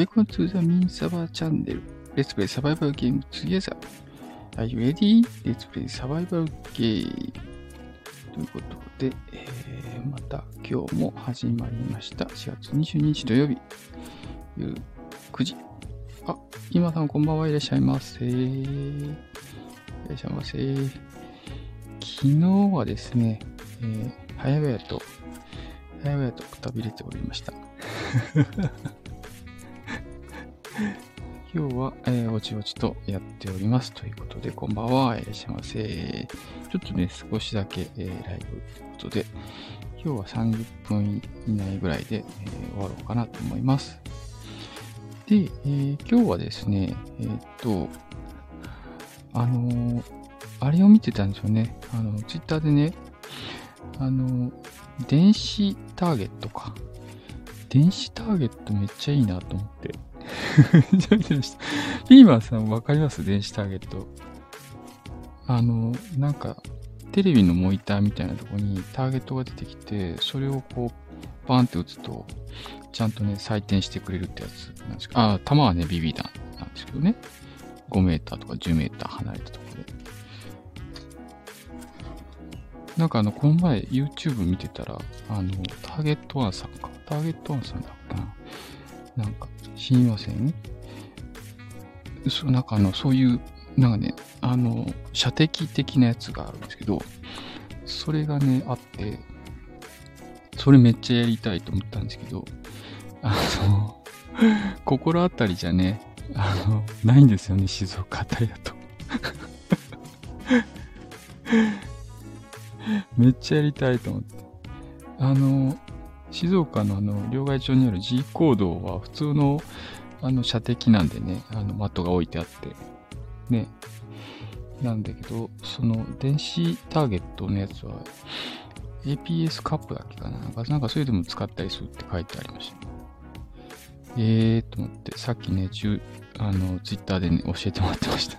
Welcome to the Min Server Channel. Let's play survival game together. Are you ready? Let's play survival game. ということで、えー、また今日も始まりました。4月22日土曜日、夜9時。あ、今さんこんばんはいらっしゃいませ。いらっしゃいませ。昨日はですね、えー、早々と、早々とくたびれておりました。今日は、えー、おちおちとやっております。ということで、こんばんは。いらっしゃいませ。ちょっとね、少しだけ、えー、ライブということで、今日は30分以内ぐらいで、えー、終わろうかなと思います。で、えー、今日はですね、えー、っと、あのあれを見てたんですよね。あの、ツイッターでね、あの、電子ターゲットか。電子ターゲットめっちゃいいなと思って。ピーマンさんわかります電子ターゲット。あの、なんか、テレビのモニターみたいなとこにターゲットが出てきて、それをこう、バーンって打つと、ちゃんとね、採点してくれるってやつなんですけど、あ、弾はね、BB 弾なんですけどね。5メーターとか10メーター離れたところで。なんかあの、この前 YouTube 見てたら、あの、ターゲットワンさんか。ターゲットワンさんだっけな。なんか、親和線？そう、なんかあの、そういう、なんかね、あの、射的的なやつがあるんですけど、それがね、あって、それめっちゃやりたいと思ったんですけど、あの、心当たりじゃね、あの、ないんですよね、静岡あたりだと。めっちゃやりたいと思って。あの、静岡のあの、両替町にある G コードは普通のあの射的なんでね、あのマットが置いてあって、ね。なんだけど、その電子ターゲットのやつは APS カップだっけかな。なんかそれでも使ったりするって書いてありました、えーと思って、さっきね、あの、ツイッターでね、教えてもらってました。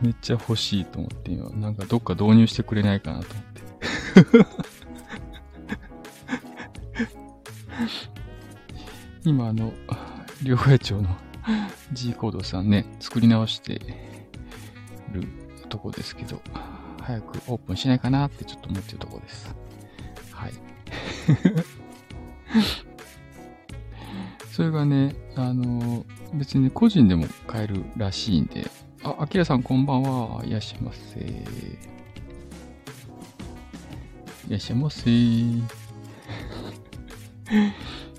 めっちゃ欲しいと思って今、なんかどっか導入してくれないかなと思って。今あの、両替町の G コードさんね、作り直してるとこですけど、早くオープンしないかなってちょっと思ってるとこです。はい。それがね、あの、別に個人でも買えるらしいんで、あ、あきらさんこんばんは。いらっしゃいませ。いらっしゃいませ。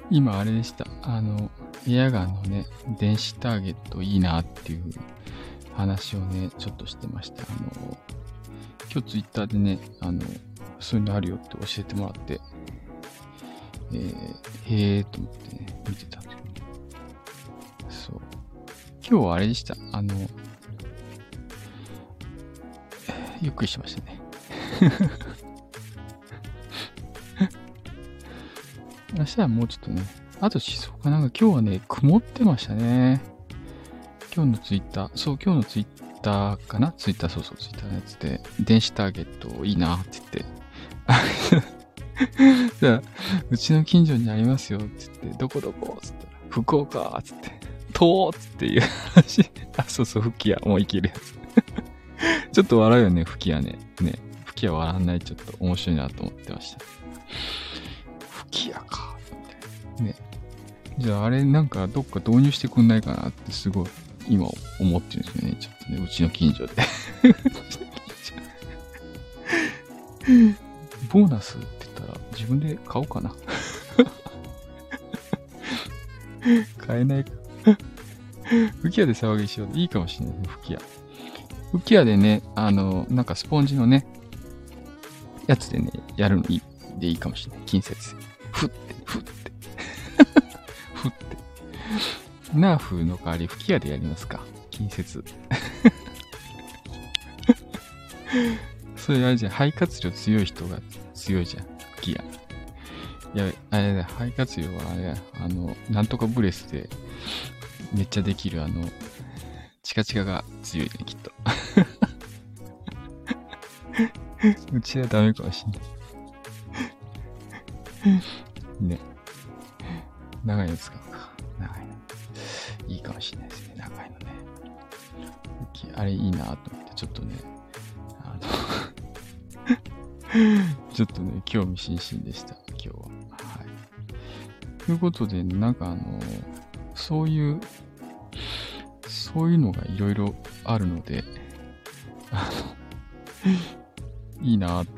今あれでした。あの、エアガンのね、電子ターゲットいいなっていう話をね、ちょっとしてました。あの、今日ツイッターでね、あの、そういうのあるよって教えてもらって、えー、へえーと思ってね、見てたんですけど、そう。今日はあれでした。あの、ゆっくりしましたね。明日はもうちょっとね、あと静岡なんか今日はね、曇ってましたね。今日のツイッター、そう、今日のツイッターかな？ツイッター、そうそう、ツイッターのやつで、電子ターゲットいいなって言って、じゃあ、うちの近所にありますよって言って、どこどこつったら、福岡つって、とーつっていう話。あ、そうそう、吹き矢、もういけるやつ。ちょっと笑うよね、吹き矢ね。ね。吹き矢笑わない、ちょっと面白いなと思ってました。吹き矢か。ね。じゃああれなんかどっか導入してくんないかなってすごい今思ってるんですよね。ちょっとね、うちの近所で ボーナスって言ったら自分で買おうかな 買えないか吹き矢で騒ぎしよういいかもしれないね、吹き矢。浮き輪でね、あの、なんかスポンジのね、やつでね、やるのいいでいいかもしれない。近接。ふって、ふって。ふって。ナーフの代わり吹き矢でやりますか。近接。それあれじゃん。肺活量強い人が強いじゃん。吹き矢。いや、あれだ、肺活量はあれあの、なんとかブレスでめっちゃできるあの、チカチカが強いね、きっと。うちはダメかもしんない。ね。長いの使うか。長いの。いいかもしれないですね。長いのね。あれいいなと思って、ちょっとね、あの ちょっとね、興味津々でした、今日は。はい。ということで、なんかあの、そういう、そういうのがいろいろあるので、あの、いいなと思って、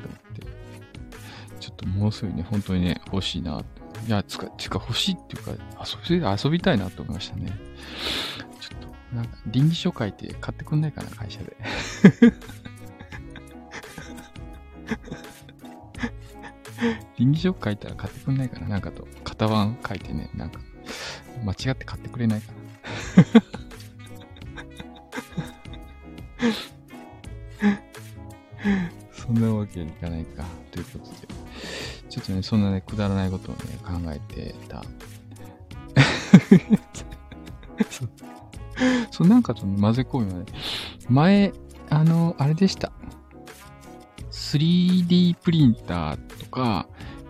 ちょっともうすぐね、本当にね、欲しいなっていや、つか、つか欲しいっていうか、遊び、遊びたいなと思いましたね。ちょっと、なんか、臨時書書いて買ってくんないかな、会社で。臨時書書いたら買ってくんないかな、なんかと、型番書いてね、なんか、間違って買ってくれないかな。そんなわけにいかないか。ということで。ちょっとね、そんなね、くだらないことをね、考えてた。そう、そうなんかと、ね、混ぜ込みはね、前、あの、あれでした。3D プリンターとか、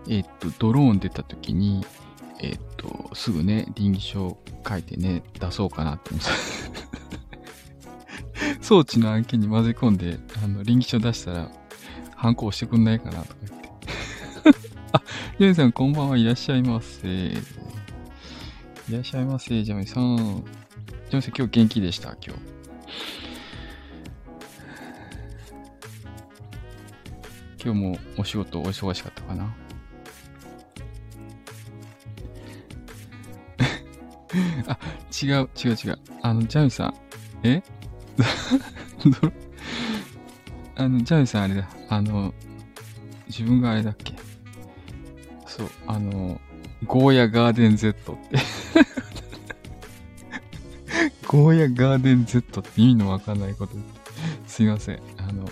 えっと、ドローン出た時に、えっと、すぐね、臨機書書いてね、出そうかなって思って 装置の案件に混ぜ込んで、あの、臨機書出したら、反抗してくんないかなとか言って。あ、ジェミさんこんばんはいらっしゃいませ。いらっしゃいませ、ジャミさん。ジャミさん今日元気でした、今日。今日もお仕事お忙しかったかな？あ、違う、違う違う。あの、ジャミさん。え？あの、ジャミさんあれだ。あの、自分があれだっけそう、あの、ゴーヤガーデン Z って ゴーヤガーデン Z って意味のわかんないことすいません。あの、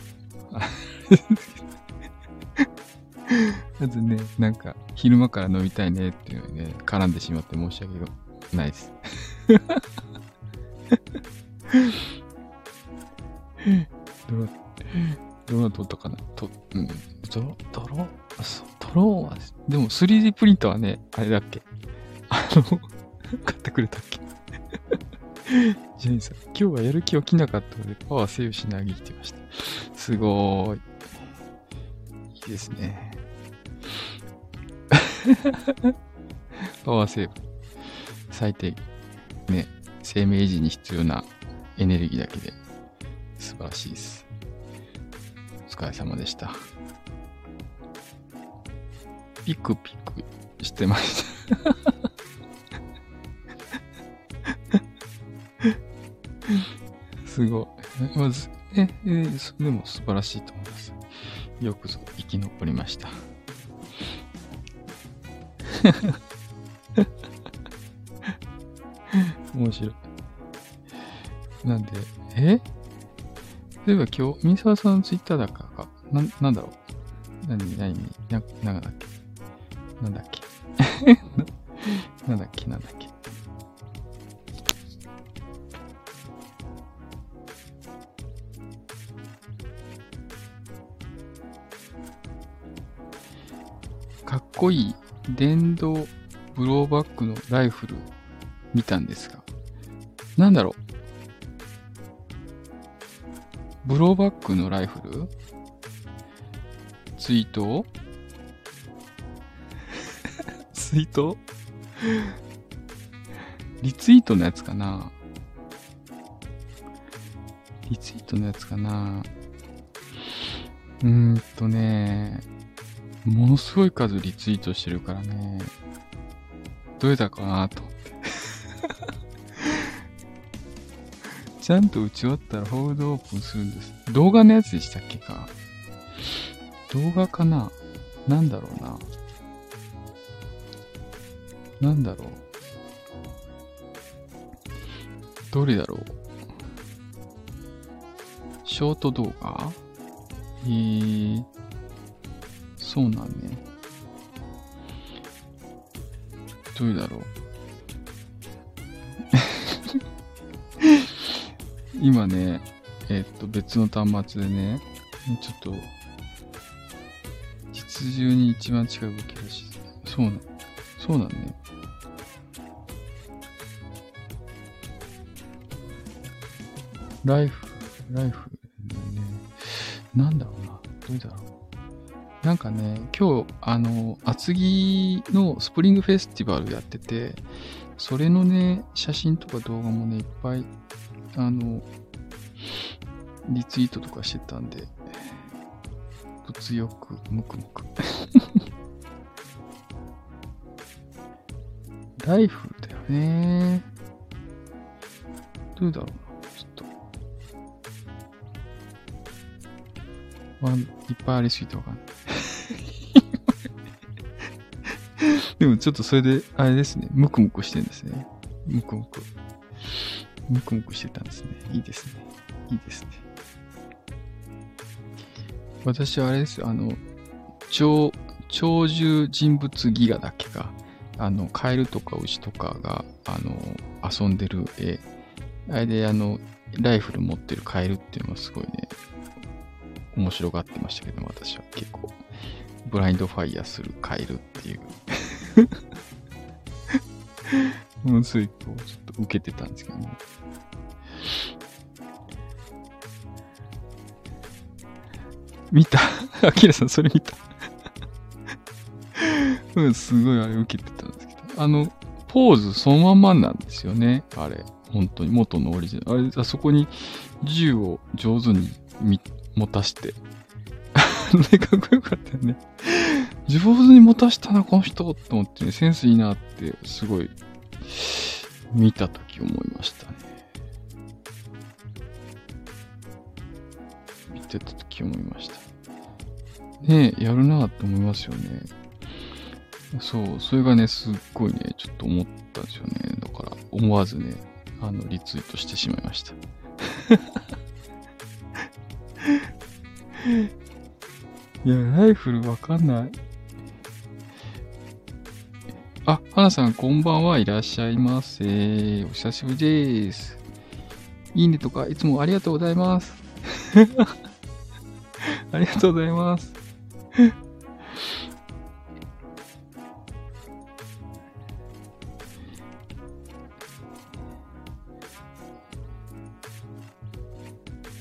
まずね、なんか、昼間から飲みたいねっていうのね、絡んでしまって申し訳ないです。どう、どうなとったかな？と、うん、ドロ、ドロ、そう、ドローンは、でも 3D プリンターはね、あれだっけ？あの、買ってくれたっけ？ジェニーさん、今日はやる気起きなかったので、パワーセーブしなぎってました。すごーい。いいですね。パワーセーブ。最低、ね、生命維持に必要なエネルギーだけで素晴らしいです。お疲れ様でした。ピクピクしてました すごい。まず、え、え、でも素晴らしいと思います。よくぞ生き残りました。面白い。なんで、え？例えば今日、ミサワさんのツイッターだからか、な、なんだろう。何、何、な、なんだっけ。なんだっけ。なんだっけなんだっけ。かっこいい電動ブローバックのライフルを見たんですが、なんだろう。ブローバックのライフル？ツイートツイートリツイートのやつかな？リツイートのやつかな？うーんとね、ものすごい数リツイートしてるからね、どれだかなとちゃんと打ち終わったらホールドオープンするんです。動画のやつでしたっけか動画かななんだろうな。なんだろう。どれだろう。ショート動画？えー、そうなんね。どれだろう。今ね、え、っと、別の端末でね、ちょっと、実銃に一番近い動きだし、そうなん、そうなんね。ライフ、ライフ、ね、なんだろうな。どれだろう。なんかね、今日、あの、厚木のスプリングフェスティバルやってて、それのね、写真とか動画もね、いっぱい、あの、リツイートとかしてたんで、物欲、ムクムク。ライフだよね。どうだろうな。ちょっと。わいっぱいありすぎてわかんない。でもちょっとそれで、あれですね。ムクムクしてるんですね。ムクムク。ムクムクしてたんですね。いいですね。いいですね。私はあれですよ。あの、超、超獣人物ギガだっけか。あの、カエルとか牛とかが、あの、遊んでる絵。あれで、あの、ライフル持ってるカエルっていうのがすごいね、面白がってましたけど、私は結構、ブラインドファイヤーするカエルっていう。ものすごい、こう、ちょっと受けてたんですけどね。見た？アキラさん、それ見た？うん、すごいあれ受けてたんですけど。あの、ポーズそのまんまなんですよね。あれ。本当に元のオリジナル。あれ、あそこに銃を上手に持たして。ね、かっこよかったよね。上手に持たしたな、この人と思ってね、センスいいなって、すごい、見たとき思いましたね。見てたとき思いました。ねえ、やるなって思いますよね。そう、それがね、すっごいね、ちょっと思ったんですよね。だから、思わずね、あの、リツイートしてしまいました。いや、ライフルわかんない。あ、花さん、こんばんはいらっしゃいませ。お久しぶりです。いいねとか、いつもありがとうございます。ありがとうございます。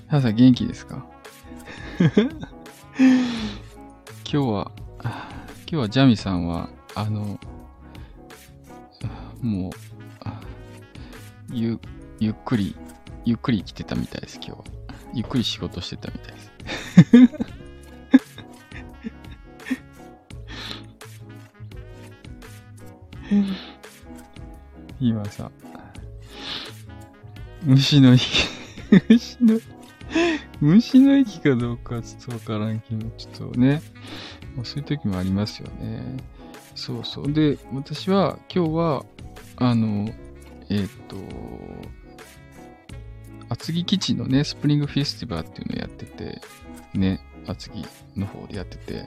花さん、元気ですか？今日は、今日はジャミさんは、あの、もう、ゆ、ゆっくり、ゆっくり生きてたみたいです、今日は。ゆっくり仕事してたみたいです。今さ、虫の息、虫の、虫の息かどうかちょっとわからんけど、ちょっとね、そういう時もありますよね。そうそう。で、私は今日は、あの、えっ、ー、と、厚木基地のね、スプリングフェスティバルっていうのをやってて、ね、厚木の方でやってて、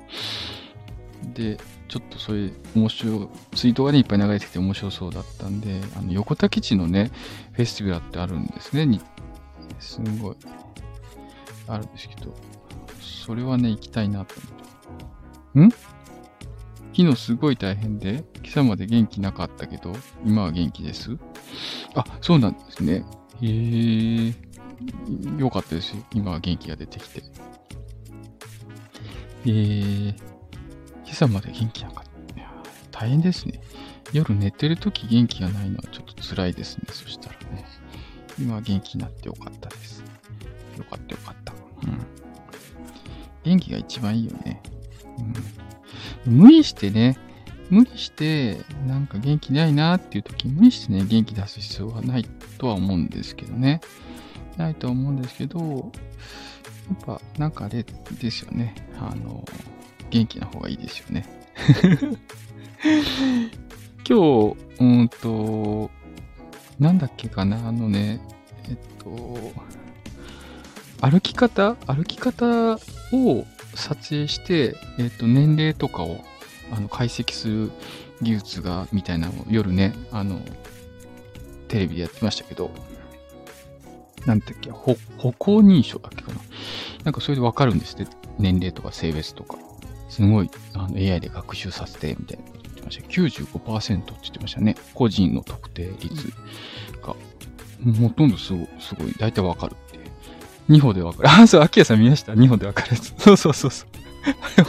で、ちょっとそういう面白い、ツイートがね、いっぱい流れてきて面白そうだったんで、あの、横田基地のね、フェスティバルってあるんですね。にすんごい、あるんですけど、それはね、行きたいなと思って。ん？昨日すごい大変で、今朝まで元気なかったけど、今は元気です？あ、そうなんですね。へえ。よかったですよ。今は元気が出てきて。えー、今朝まで元気なかった。大変ですね。夜寝てるとき元気がないのはちょっと辛いですね。そしたらね。今は元気になってよかったです。よかったよかった。うん。元気が一番いいよね。うん。無理してね、無理して、なんか元気ないなっていう時、無理してね、元気出す必要はないとは思うんですけどね。ないとは思うんですけど、やっぱ、なんかあれですよね。あの、元気な方がいいですよね。今日、うんと、なんだっけかな、あのね、えっと、歩き方？歩き方を撮影して、えっ、と、年齢とかをあの解析する技術が、みたいなのを夜ね、あの、テレビでやってましたけど、なんてっけ、歩行認証だっけかな。なんかそれでわかるんですって。年齢とか性別とか。すごい、あの、AI で学習させて、みたいなこと言ってました。95%って言ってましたね。個人の特定率が。ほとんどすごい、すごい。大体わかるっていう。2歩でわかる。あ、そう、秋谷さん見ました ?2 歩でわかるやつ。そうそうそうそ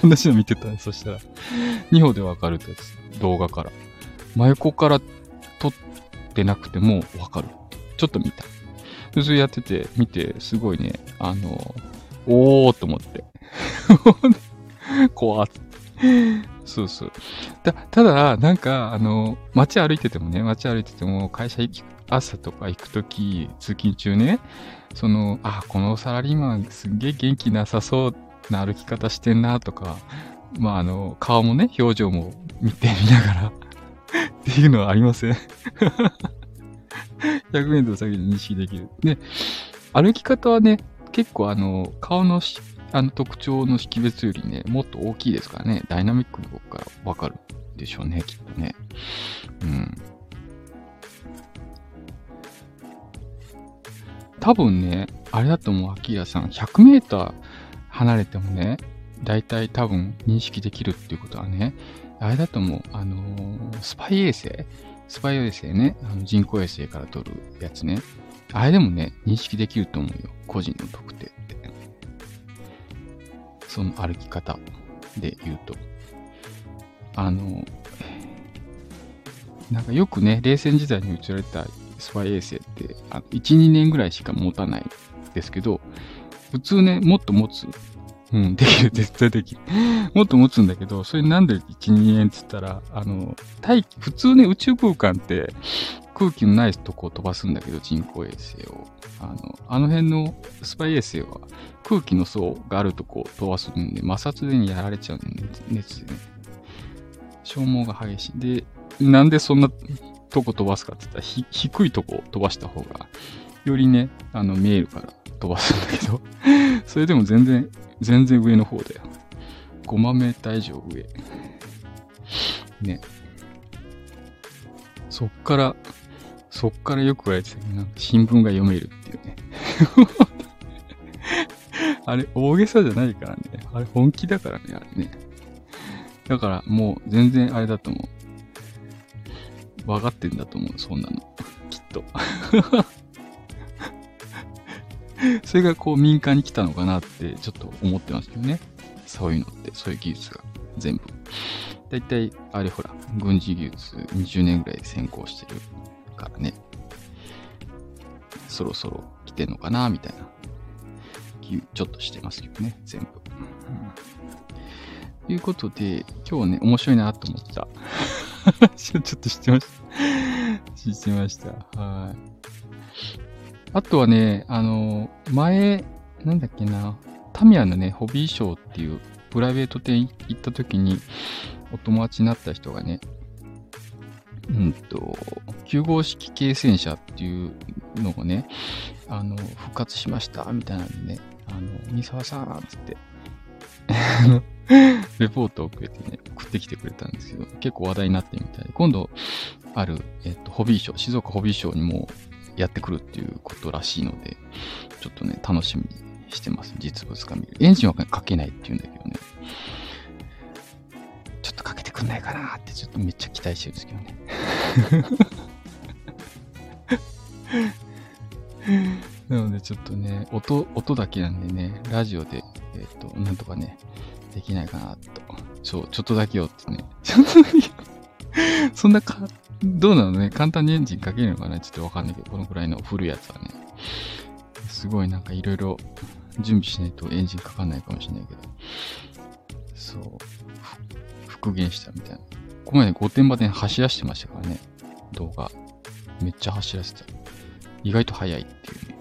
う。同じの見てたね。そしたら。2歩でわかるってやつ。動画から。真横から撮ってなくてもわかる。ちょっと見た。普通やってて、見て、すごいね、あの、おーと思って。怖っ。そうそう。た、ただ、なんか、あの、街歩いててもね、街歩いてても、会社行き、朝とか行くとき、通勤中ね、その、あ、このサラリーマンすんげえ元気なさそうな歩き方してんなとか、まあ、あの、顔もね、表情も見てみながら っていうのはありません100メートル先で認識できる。で、歩き方はね、結構あの、顔のあの特徴の識別よりね、もっと大きいですからね、ダイナミックに動くからわかるでしょうね、きっとね。うん。多分ね、あれだと思う、アキラさん。100メーター離れてもね、だいたい多分認識できるっていうことはね、あれだと思う、あのー、スパイ衛星？スパイ衛星ね、あの人工衛星から撮るやつね。あれでもね、認識できると思うよ。個人の特定って。その歩き方で言うと。あの、なんかよくね、冷戦時代に映られたスパイ衛星って、あの1、2年ぐらいしか持たないですけど、普通ね、もっと持つ。うん、できる、絶対できる。もっと持つんだけど、それなんで1、2年って言ったら、あの、大気、普通ね、宇宙空間って空気のないとこを飛ばすんだけど、人工衛星を。あの、あの辺のスパイ衛星は空気の層があるとこを飛ばすんで、摩擦でにやられちゃうんで、熱でね。消耗が激しい。で、なんでそんなとこ飛ばすかって言ったら、ひ低いとこ飛ばした方が、よりね、あの、見えるから飛ばすんだけど、それでも全然、全然上の方だよ。5万メーター以上上。ね。そっから、そっからよく言われてたけど、なんか新聞が読めるっていうね。あれ、大げさじゃないからね。あれ、本気だからね、あれね。だから、もう、全然あれだと思う。分かってんだと思う、そんなの。きっと。それがこう民間に来たのかなってちょっと思ってますけどね。そういうのって、そういう技術が全部。だいたい、あれほら、軍事技術20年ぐらい先行してるからね。そろそろ来てんのかなみたいな。ちょっとしてますけどね、全部。ということで、今日ね、面白いなと思った ちょっと知ってました。知ってました。はい。あとはね、あの、前、なんだっけな、タミヤのね、ホビーショーっていうプライベート店行った時にお友達になった人がね、うんと、9号式軽戦車っていうのをね、あの、復活しました、みたいなんでね、あの、三沢さん、つって、レポートをくれてね、送ってきてくれたんですけど、結構話題になってみたいで、今度、ある、えっと、ホビーショー、静岡ホビーショーにもやってくるっていうことらしいので、ちょっとね、楽しみにしてます。実物が見る。エンジンはかけないって言うんだけどね。ちょっとかけてくんないかなってちょっとめっちゃ期待してるんですけどね。なのでちょっとね、音、音だけなんでね、ラジオで、えっ、ー、と、なんとかね、できないかなと。そう、ちょっとだけよってね。ちょっとだけそんなか、どうなのね？簡単にエンジンかけるのかな？ちょっとわかんないけど、このくらいの古いやつはね。すごいなんかいろいろ準備しないとエンジンかかんないかもしれないけど。そう。復元したみたいな。ここまで御殿場で走らせてましたからね。動画。めっちゃ走らせた。意外と速いっていうね。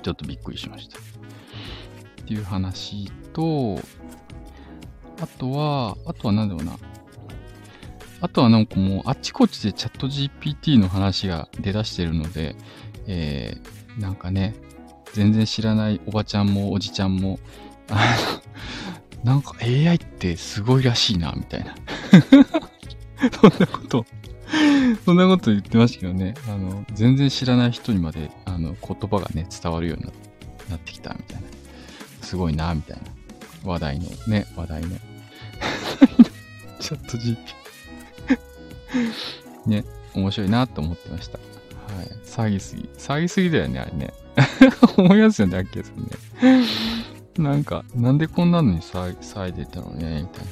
ちょっとびっくりしました。っていう話と、あとは、あとは何だろうな。あとはなんかもうあっちこっちでチャット GPT の話が出だしてるので、えー、なんかね、全然知らないおばちゃんもおじちゃんも、あの、なんか AI ってすごいらしいな、みたいな。そんなこと、そんなこと言ってましたけどね、あの、全然知らない人にまで、あの、言葉がね、伝わるようになってきた、みたいな。すごいな、みたいな。話題の、ね、話題の。チャット GP ね、面白いなと思ってました。はい。騒ぎすぎ。騒ぎすぎだよね、あれね。思いますよね、アッケーさんね。なんか、なんでこんなのに騒いでたのね、みたいな。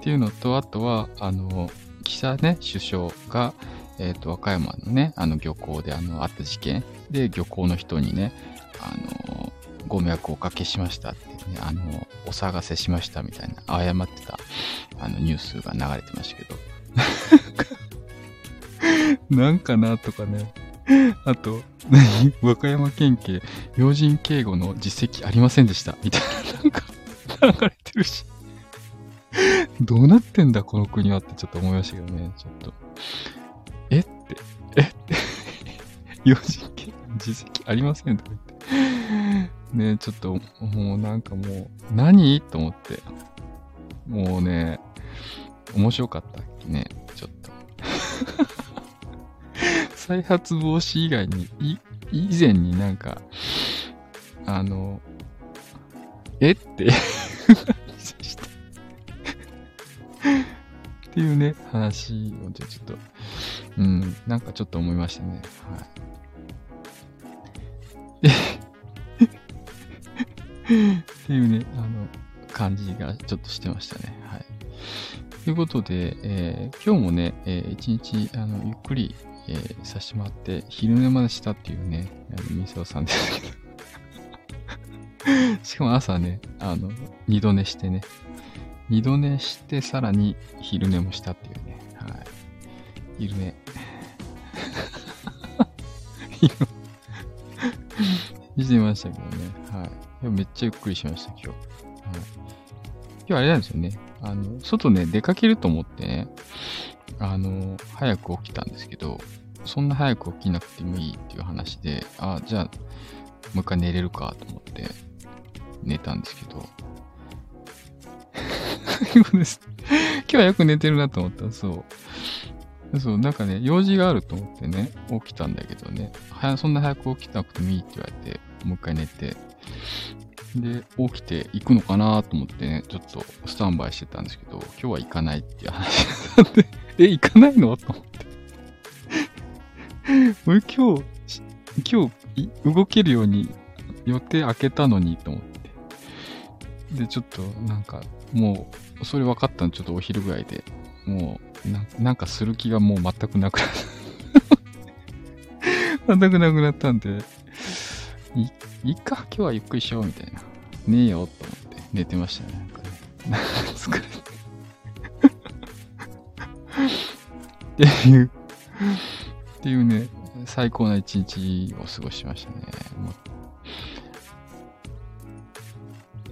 っていうのと、あとは、あの、記者ね、首相が、えっ、ー、と、和歌山のね、あの漁港であの、あった事件で、漁港の人にね、あの、ご迷惑をおかけしましたってね、あの、お騒がせしましたみたいな、謝ってた、あの、ニュースが流れてましたけど。なんかなとかね。あと、何 和歌山県警、要人警護の実績ありませんでした。みたいな、なんか、流れてるし。どうなってんだ、この国はってちょっと思いましたけどね、ちょっと。え？って、え？って、要人警護の実績ありませんとか言って。ねちょっと、もうなんかもう、何？と思って。もうね、面白かったっけね、ちょっと。再発防止以外に、い、以前になんか、あの、え？って。っていうね、話をじゃちょっと、うん、なんかちょっと思いましたね。はい。っていうね、あの、感じがちょっとしてましたね。はい。ということで、えー、今日もね、えー、一日、あの、ゆっくり、えー、させてもらって、昼寝までしたっていうね、あの、みそさんですけど。しかも朝ね、あの、二度寝してね、二度寝して、さらに昼寝もしたっていうね。はい。昼寝。してましたけどね。はい。めっちゃゆっくりしました、今日。はい。今日あれなんですよね。あの、外ね、出かけると思ってね、あの、早く起きたんですけど、そんな早く起きなくてもいいっていう話で、あ、じゃあ、もう一回寝れるかと思って寝たんですけど、今日はよく寝てるなと思ったそう。そう、なんかね、用事があると思ってね、起きたんだけどね、はそんな早く起きなくてもいいって言われて、もう一回寝て、で、起きて行くのかなと思ってね、ちょっとスタンバイしてたんですけど、今日は行かないっていう話だったんで、え、行かないのと思って。俺今日、今日動けるように予定開けたのにと思って。で、ちょっとなんか、もうそれ分かったのちょっとお昼ぐらいで、もうな、なんかする気がもう全くなくなった。全くなくなったんで、い、いっか、今日はゆっくりしようみたいな。ねえよ、と思って寝てましたね。なんかね。疲れて。っていう、っていうね、最高な一日を過ごしましたね。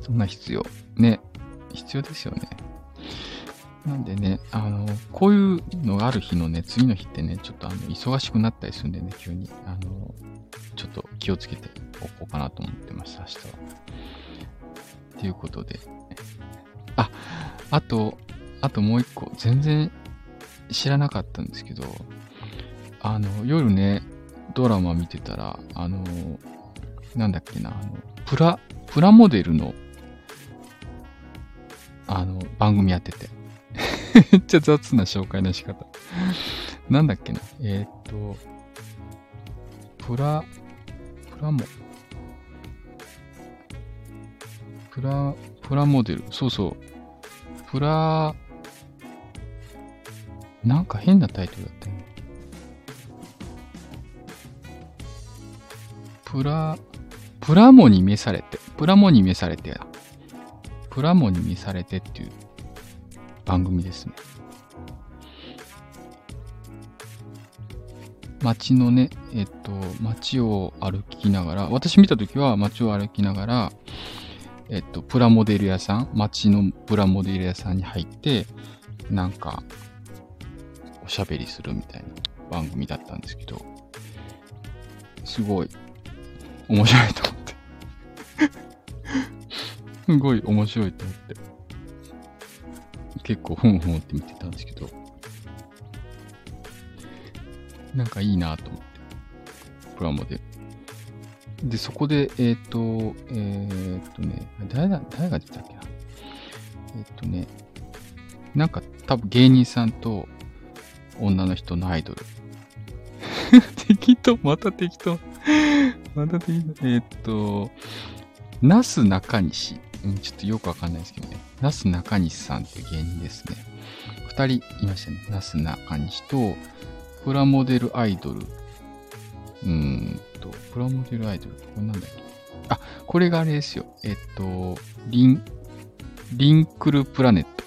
そんな必要。ね。必要ですよね。なんでね、あの、こういうのがある日のね、次の日ってね、ちょっとあの、忙しくなったりするんでね、急に。あの、ちょっと気をつけておこうかなと思ってました、明日は。ということで。あ、あと、あともう一個、全然知らなかったんですけど、あの、夜ね、ドラマ見てたら、あの、なんだっけな、あの、プラ、プラモデルのあの、番組やってて。めっちゃ雑な紹介の仕方。なんだっけな。えー、っと、プラ、プラモ、プラ、プラモデル。そうそう。プラ、なんか変なタイトルだったよね。プラ、プラモに召されて、プラモに召されてや。プラモに見されてっていう番組ですね。街のね、えっと、街を歩きながら、私見たときは街を歩きながら、えっと、プラモデル屋さん、街のプラモデル屋さんに入って、なんか、おしゃべりするみたいな番組だったんですけど、すごい面白いと思って。すごい面白いと思って。結構ふんふんって見てたんですけど、なんかいいなと思って。プラモで。で、そこで、えっ、ー、と、えっ、ー、とね、誰だ、誰が出たっけな。えっ、ー、とね、なんか多分芸人さんと女の人のアイドル。適当、また適当。また適当。え、っと、なす中西。うん、ちょっとよくわかんないですけどね。なす中西さんって芸人ですね。二人いましたね。なす中西と、プラモデルアイドル。うーんと、プラモデルアイドルって。これなんだっけ？あ、これがあれですよ。えっと、リン、リンクルプラネット。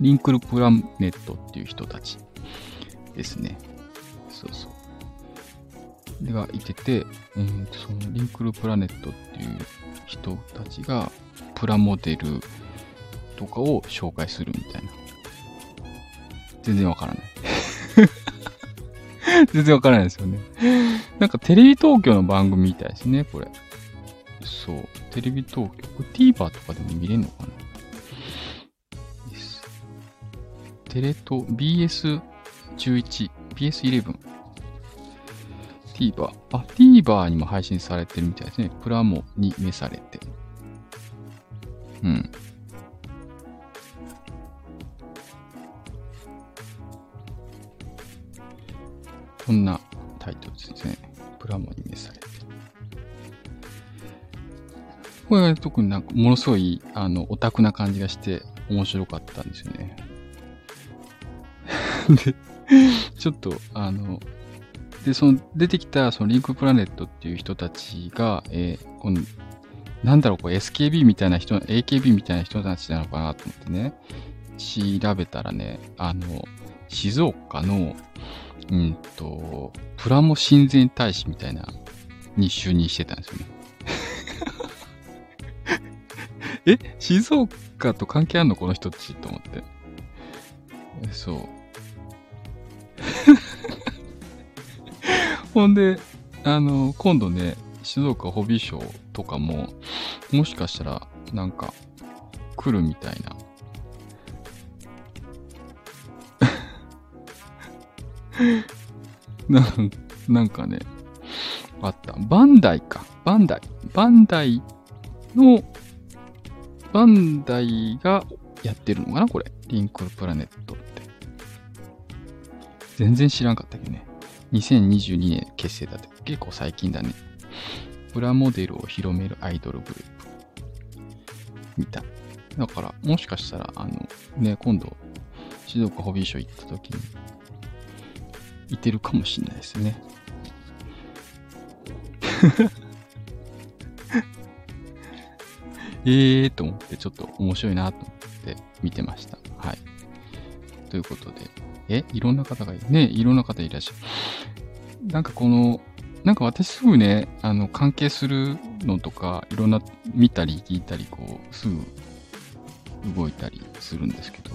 リンクルプラネットっていう人たちですね。そうそう。でがいてて、えー、そのリンクルプラネットっていう人たちがプラモデルとかを紹介するみたいな。全然わからない。全然わからないですよね。なんかテレビ東京の番組みたいですね、これ。そう。テレビ東京。これ TVer とかでも見れるのかなテレ東 BS11、BS11。TVer。あ、TVer にも配信されてるみたいですね。プラモに召されて。うん。こんなタイトルですね。プラモに召されて。これは特になんかものすごい、あの、オタクな感じがして面白かったんですよね。で、ちょっと、あの、で、その出てきたそのリンクプラネットっていう人たちが、えー、この、なんだろう、こう SKB みたいな人、AKB みたいな人たちなのかなと思ってね、調べたらね、あの、静岡の、うんと、プラモ親善大使みたいな、に就任してたんですよね。え静岡と関係あんのこの人たちと思って。そう。ほんで、あの、今度ね、静岡ホビーショーとかも、もしかしたら、なんか、来るみたいな ななんかね、あった。バンダイか。バンダイ。バンダイの、バンダイがやってるのかなこれ。リンクルプラネットって。全然知らんかったけどね。2022年結成だって。結構最近だね。プラモデルを広めるアイドルグループ。みた。だから、もしかしたら、あの、ね、今度、静岡ホビーショー行った時に、いてるかもしれないですね。ええと思って、ちょっと面白いなと思って見てました。はい。ということで、え、いろんな方がいる。ね、いろんな方いらっしゃる。なんかこの、なんか私すぐね、あの、関係するのとか、いろんな見たり聞いたり、こう、すぐ動いたりするんですけど、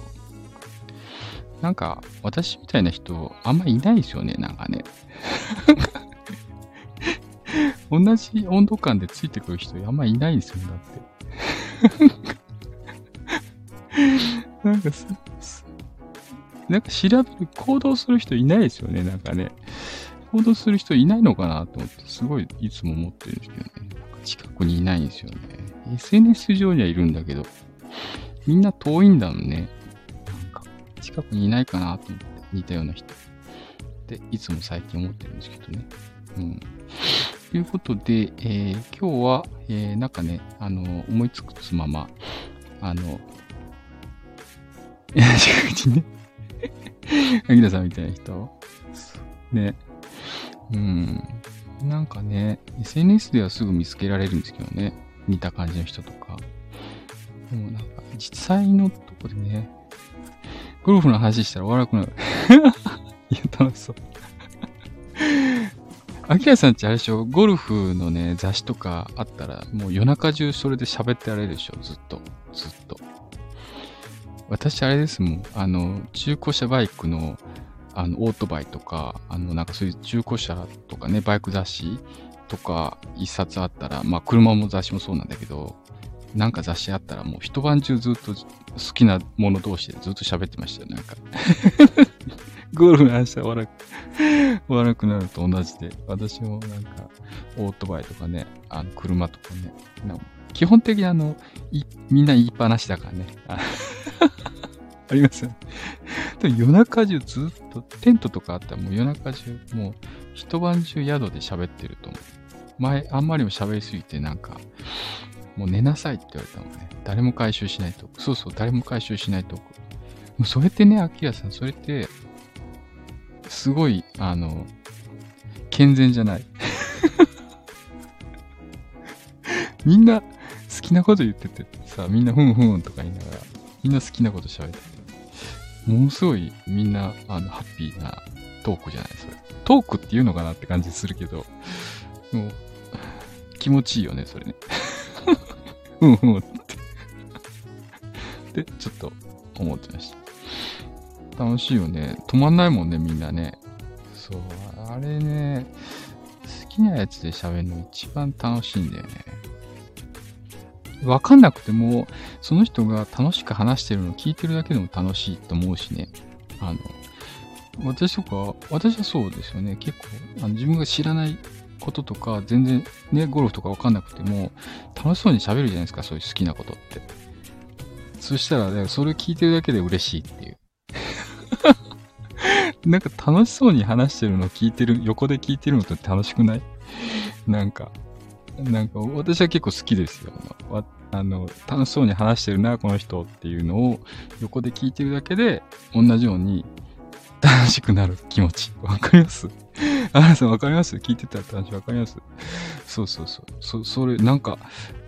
なんか、私みたいな人、あんまいないですよね、なんかね。同じ温度感でついてくる人、あんまいないですよ、だって。なんかす、なんか調べる、行動する人いないですよね、なんかね。行動する人いないのかなと思って、すごいいつも思ってるんですけどね。近くにいないんですよね。SNS 上にはいるんだけど、みんな遠いんだもんね。近くにいないかなと思って、似たような人。っていつも最近思ってるんですけどね。うん。ということで、えー、今日は、えー、なんかね、あの、思いつくつまま、あの、ね、アギラさんみたいな人？ね。うん。なんかね、SNS ではすぐ見つけられるんですけどね。似た感じの人とか。でもなんか、実際のとこでね、ゴルフの話したら笑くなる。いや、楽しそう。アキラさんちあれでしょ？ゴルフのね、雑誌とかあったら、もう夜中中それで喋ってられるでしょ？ずっと。ずっと。私あれですもん。あの、中古車バイクの、あの、オートバイとか、あの、なんかそういう中古車とかね、バイク雑誌とか一冊あったら、まあ車も雑誌もそうなんだけど、なんか雑誌あったらもう一晩中ずっと好きなもの同士でずっと喋ってましたよ、なんか。ゴルフの話は悪く、悪くなると同じで、私もなんか、オートバイとかね、あの、車とかね、基本的にあの、みんな言いっぱなしだからね。ありますよね。でも夜中中ずっと、テントとかあったらもう夜中中、もう一晩中宿で喋ってると思う。前、あんまりも喋りすぎてなんか、もう寝なさいって言われたもんね。誰も回収しないと。そうそう、誰も回収しないと。もうそれってね、アキラさん、それって、すごい、あの、健全じゃない。みんな好きなこと言っててさ、みんなふんふんとか言いながら、みんな好きなこと喋ってて、ものすごいみんな、あの、ハッピーなトークじゃないそれ。トークっていうのかなって感じするけど、もう、気持ちいいよね、それね。うんうんって。で、ちょっと思ってました。楽しいよね。止まんないもんね、みんなね。そう、あれね、好きなやつで喋るの一番楽しいんだよね。わかんなくても、その人が楽しく話してるのを聞いてるだけでも楽しいと思うしね。あの、私とか、私はそうですよね。結構、あの自分が知らないこととか、全然ね、ゴルフとかわかんなくても、楽しそうに喋るじゃないですか、そういう好きなことって。そしたら、ね、それ聞いてるだけで嬉しいっていう。なんか楽しそうに話してるの聞いてる、横で聞いてるのって楽しくない？なんか、なんか私は結構好きですよ。あの、楽しそうに話してるな、この人っていうのを横で聞いてるだけで、同じように 楽しくなる気持ち。わかります？あなたわかります？聞いてたら楽しいわかります？そうそうそう。そ、それ、なんか、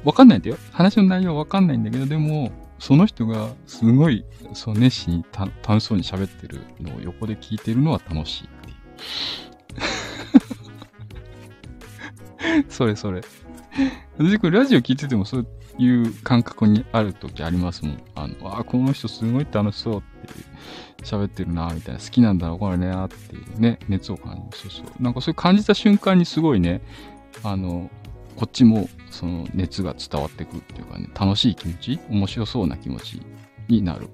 わかんないんだよ。話の内容わかんないんだけど、でも、その人がすごい、そう熱心に楽しそうに喋ってるのを横で聞いてるのは楽しいっていう。それそれ。私これラジオ聞いててもそういう感覚にある時ありますもん。あの、あ、この人すごい楽しそうって、喋ってるな、みたいな、好きなんだろう、これね、っていうね、熱を感じる。そうそう。なんかそういう感じた瞬間にすごいね、あの、こっちもその熱が伝わってくっていうかね、楽しい気持ち、面白そうな気持ちになる。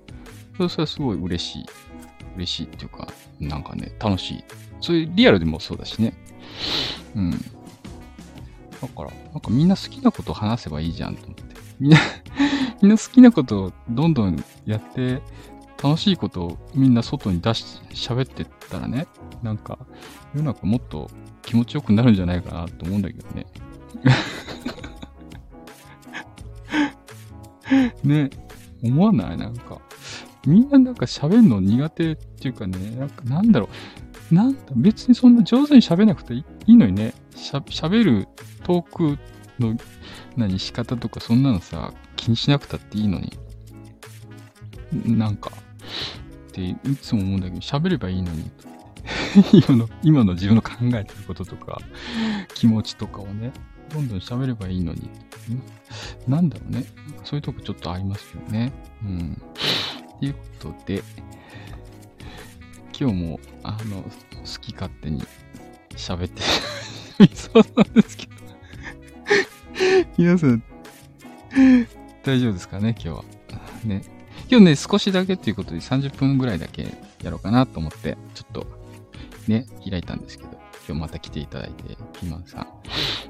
それはすごい嬉しい。嬉しいっていうか、なんかね、楽しい。そういうリアルでもそうだしね。うん。だから、なんかみんな好きなことを話せばいいじゃんと思って。みんな みんな好きなことをどんどんやって、楽しいことをみんな外に出し、喋ってったらね、なんか、世の中もっと気持ちよくなるんじゃないかなと思うんだけどね。ね、思わない？なんか。みんななんか喋るの苦手っていうかね、なんかなんだろう。なんだ、別にそんな上手に喋らなくていいのにね。しゃ、喋るトークの何仕方とかそんなのさ、気にしなくたっていいのに。なんか、っていつも思うんだけど、喋ればいいのに。今の、今の自分の考えてることとか、気持ちとかをね、どんどん喋ればいいのに。なんだろうね。そういうとこちょっとありますよね。うん。ということで、今日も、あの、好き勝手に喋ってそうなんですけど皆さん、大丈夫ですかね、今日は。ね。今日ね、少しだけっていうことで30分ぐらいだけやろうかなと思って、ちょっとね、開いたんですけど、今日また来ていただいて、ピーマンさん、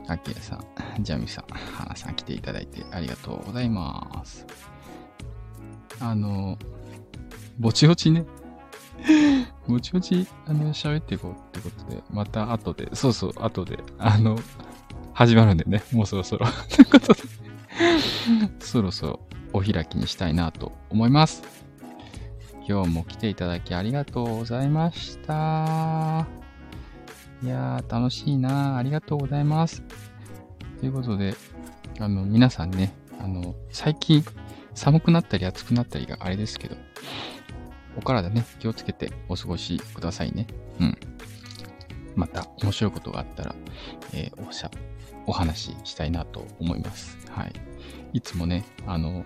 アキラさん、ジャミさん、ハナさん来ていただいてありがとうございます。あの、ぼちぼちね、ぼちぼち、あの、喋っていこうってことで、また後で、そうそう、後で、あの、始まるんでね、もうそろそろ。ということでそろそろお開きにしたいなと思います。今日も来ていただきありがとうございました。いやー、楽しいなありがとうございます。ということで、あの、皆さんね、あの、最近寒くなったり暑くなったりがあれですけど、お体ね、気をつけてお過ごしくださいね。うん。また面白いことがあったら、えー、おしゃ、お話ししたいなと思います。はい。いつもね、あの、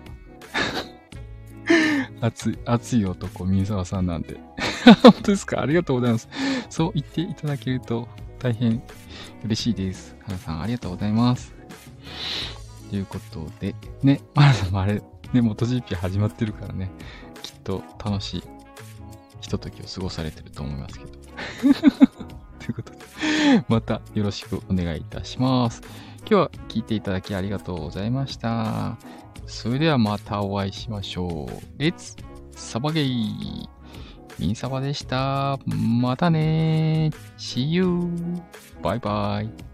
熱い、熱い男、水沢さんなんで。本当ですか？ありがとうございます。そう言っていただけると大変嬉しいです。花さん、ありがとうございます。ということで、ね、マナさんもあれ、ね、モト GP 始まってるからね、きっと楽しいひとときを過ごされてると思いますけど。ということで、またよろしくお願いいたします。今日は聞いていただきありがとうございました。それではまたお会いしましょう。Let's サバゲイ。ミンサバでした。またね !See you! バイバイ。